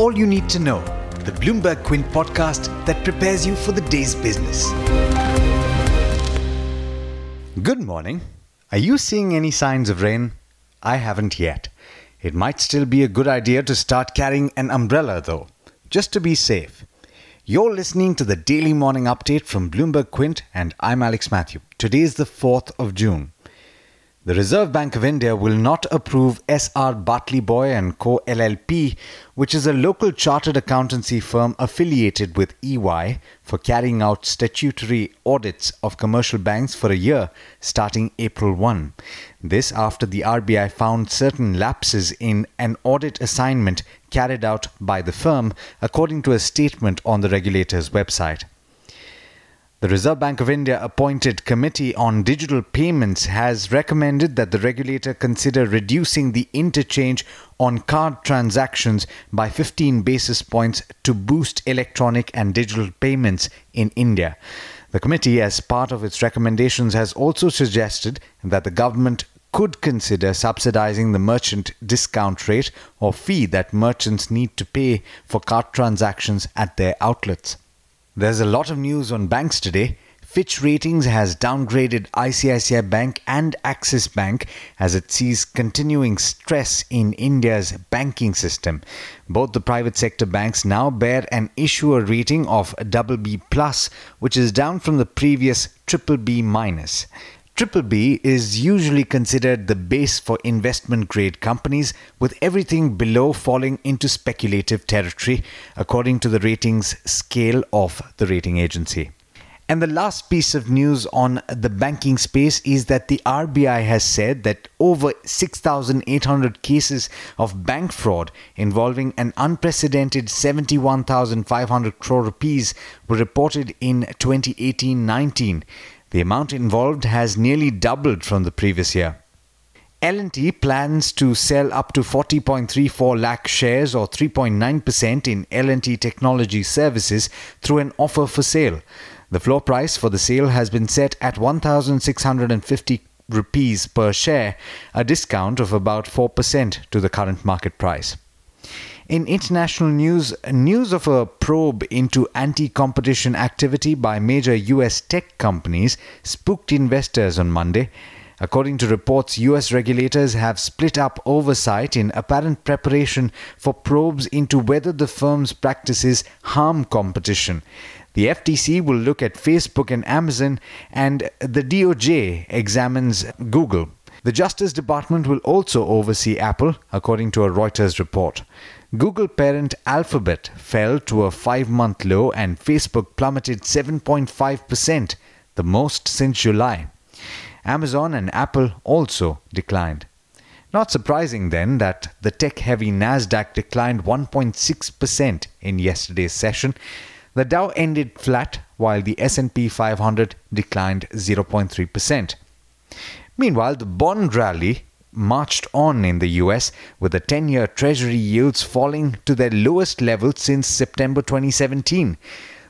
all you need to know, the Bloomberg Quint podcast that prepares you for the day's business. Good morning. Are you seeing any signs of rain? I haven't yet. It might still be a good idea to start carrying an umbrella, though, just to be safe. You're listening to the daily morning update from Bloomberg Quint, and I'm Alex Matthew. Today is the 4th of June. The Reserve Bank of India will not approve SR Batliboi and Co LLP, which is a local chartered accountancy firm affiliated with EY, for carrying out statutory audits of commercial banks for a year starting April 1. This after the RBI found certain lapses in an audit assignment carried out by the firm, according to a statement on the regulator's website. The Reserve Bank of India appointed Committee on Digital Payments has recommended that the regulator consider reducing the interchange on card transactions by 15 basis points to boost electronic and digital payments in India. The committee, as part of its recommendations, has also suggested that the government could consider subsidizing the merchant discount rate or fee that merchants need to pay for card transactions at their outlets. There's a lot of news on banks today. Fitch Ratings has downgraded ICICI Bank and Axis Bank as it sees continuing stress in India's banking system. Both the private sector banks now bear an issuer rating of BB+, which is down from the previous BBB-. Triple B is usually considered the base for investment grade companies, with everything below falling into speculative territory, according to the ratings scale of the rating agency. And the last piece of news on the banking space is that the RBI has said that over 6,800 cases of bank fraud involving an unprecedented 71,500 crore rupees were reported in 2018 19 the amount involved has nearly doubled from the previous year. L&T plans to sell up to 40.34 lakh shares or 3.9% in L&T Technology Services through an offer for sale. The floor price for the sale has been set at 1650 rupees per share, a discount of about 4% to the current market price. In international news, news of a probe into anti competition activity by major US tech companies spooked investors on Monday. According to reports, US regulators have split up oversight in apparent preparation for probes into whether the firm's practices harm competition. The FTC will look at Facebook and Amazon, and the DOJ examines Google. The Justice Department will also oversee Apple, according to a Reuters report. Google parent Alphabet fell to a five month low and Facebook plummeted 7.5%, the most since July. Amazon and Apple also declined. Not surprising then that the tech heavy Nasdaq declined 1.6% in yesterday's session. The Dow ended flat while the S&P 500 declined 0.3%. Meanwhile, the bond rally marched on in the US with the 10 year Treasury yields falling to their lowest level since September 2017.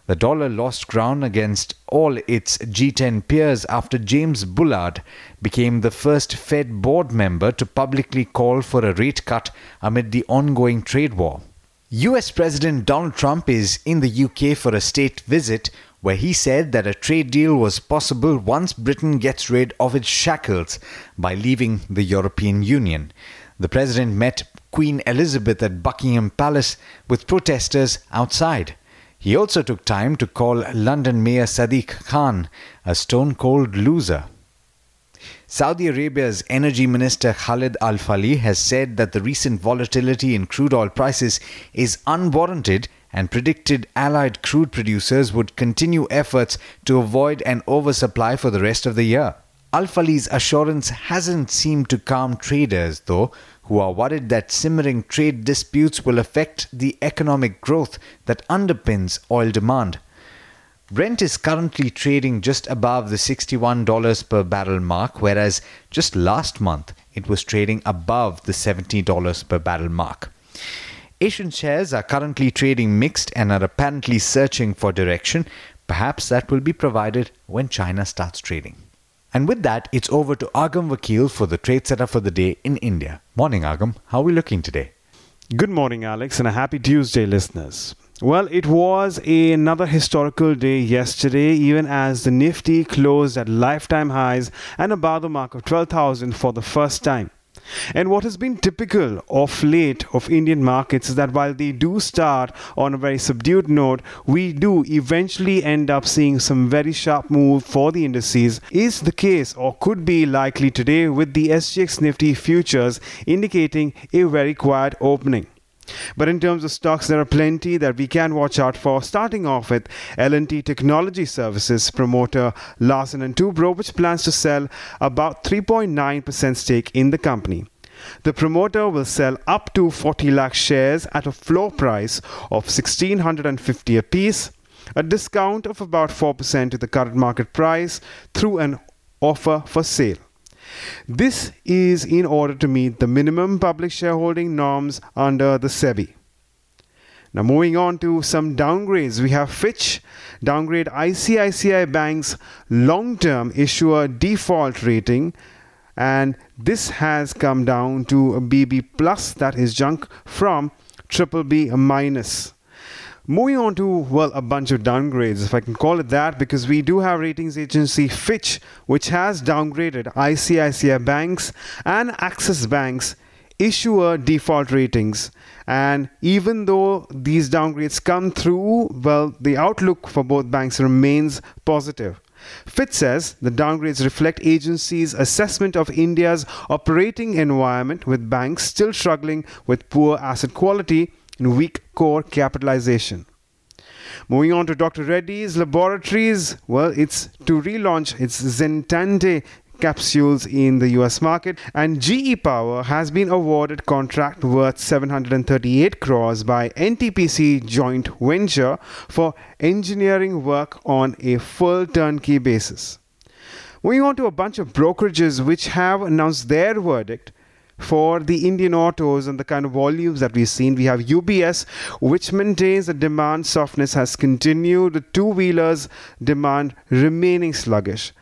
The dollar lost ground against all its G10 peers after James Bullard became the first Fed board member to publicly call for a rate cut amid the ongoing trade war. US President Donald Trump is in the UK for a state visit where he said that a trade deal was possible once Britain gets rid of its shackles by leaving the European Union. The president met Queen Elizabeth at Buckingham Palace with protesters outside. He also took time to call London Mayor Sadiq Khan a stone cold loser. Saudi Arabia's energy minister Khalid Al Falih has said that the recent volatility in crude oil prices is unwarranted and predicted allied crude producers would continue efforts to avoid an oversupply for the rest of the year. Al Falih's assurance hasn't seemed to calm traders, though, who are worried that simmering trade disputes will affect the economic growth that underpins oil demand. Brent is currently trading just above the $61 per barrel mark, whereas just last month it was trading above the $70 per barrel mark. Asian shares are currently trading mixed and are apparently searching for direction. Perhaps that will be provided when China starts trading. And with that, it's over to Agam Vakil for the trade setup for the day in India. Morning, Agam. How are we looking today? Good morning, Alex, and a happy Tuesday, listeners. Well, it was another historical day yesterday, even as the Nifty closed at lifetime highs and above the mark of 12,000 for the first time. And what has been typical of late of Indian markets is that while they do start on a very subdued note, we do eventually end up seeing some very sharp move for the indices. Is the case or could be likely today with the SGX Nifty futures indicating a very quiet opening. But in terms of stocks, there are plenty that we can watch out for. Starting off with L&T Technology Services promoter Larsen and Toubro, which plans to sell about 3.9% stake in the company. The promoter will sell up to 40 lakh shares at a floor price of 1650 apiece, a discount of about 4% to the current market price through an offer for sale. This is in order to meet the minimum public shareholding norms under the SEBI. Now, moving on to some downgrades, we have Fitch downgrade ICICI Bank's long term issuer default rating, and this has come down to BB plus, that is junk, from triple B minus. Moving on to, well, a bunch of downgrades, if I can call it that, because we do have ratings agency Fitch, which has downgraded ICICI Banks and Axis Banks issuer default ratings. And even though these downgrades come through, well, the outlook for both banks remains positive. Fitch says the downgrades reflect agency's assessment of India's operating environment, with banks still struggling with poor asset quality weak core capitalization. Moving on to Dr. Reddy's Laboratories, well, it's to relaunch its Zenatane capsules in the US market and GE Power has been awarded contract worth 738 crores by NTPC joint venture for engineering work on a full turnkey basis. Moving on to a bunch of brokerages which have announced their verdict for the Indian autos and the kind of volumes that we've seen. We have UBS, which maintains the demand softness has continued, the two wheelers demand remaining sluggish.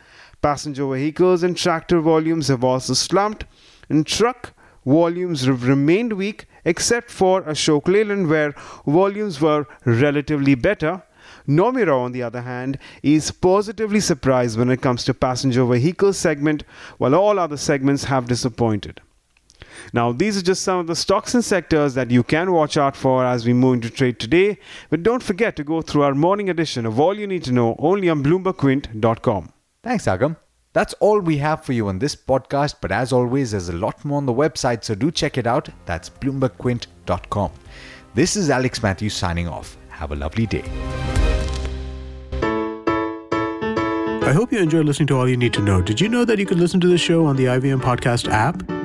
Passenger vehicles and tractor volumes have also slumped, and truck volumes have remained weak except for Ashok Leyland, where volumes were relatively better. Nomura, on the other hand, is positively surprised when it comes to passenger vehicle segment, while all other segments have disappointed. Now, these are just some of the stocks and sectors that you can watch out for as we move into trade today. But don't forget to go through our morning edition of All You Need to Know only on BloombergQuint.com. Thanks, Agam. That's all we have for you on this podcast, but as always, there's a lot more on the website, so do check it out. That's BloombergQuint.com. This is Alex Matthews signing off. Have a lovely day. I hope you enjoyed listening to All You Need to Know. Did you know that you can listen to the show on the IVM Podcast app?